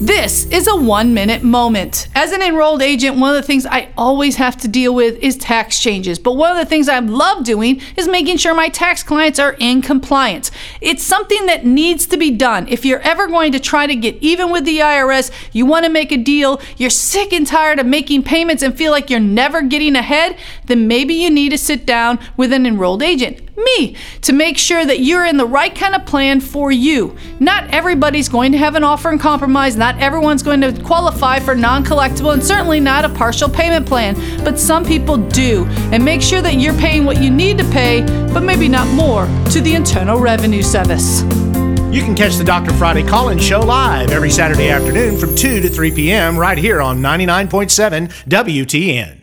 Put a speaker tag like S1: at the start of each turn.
S1: This is a one minute moment. As an enrolled agent, one of the things I always have to deal with is tax changes. But one of the things I love doing is making sure my tax clients are in compliance. It's something that needs to be done. If you're ever going to try to get even with the IRS, you want to make a deal, you're sick and tired of making payments and feel like you're never getting ahead, then maybe you need to sit down with an enrolled agent me to make sure that you're in the right kind of plan for you. Not everybody's going to have an offer in compromise, not everyone's going to qualify for non collectible, and certainly not a partial payment plan, but some people do. And make sure that you're paying what you need to pay, but maybe not more, to the Internal Revenue Service.
S2: You can catch the Dr. Friday call in show live every Saturday afternoon from 2 to 3 p.m. right here on 99.7 WTN.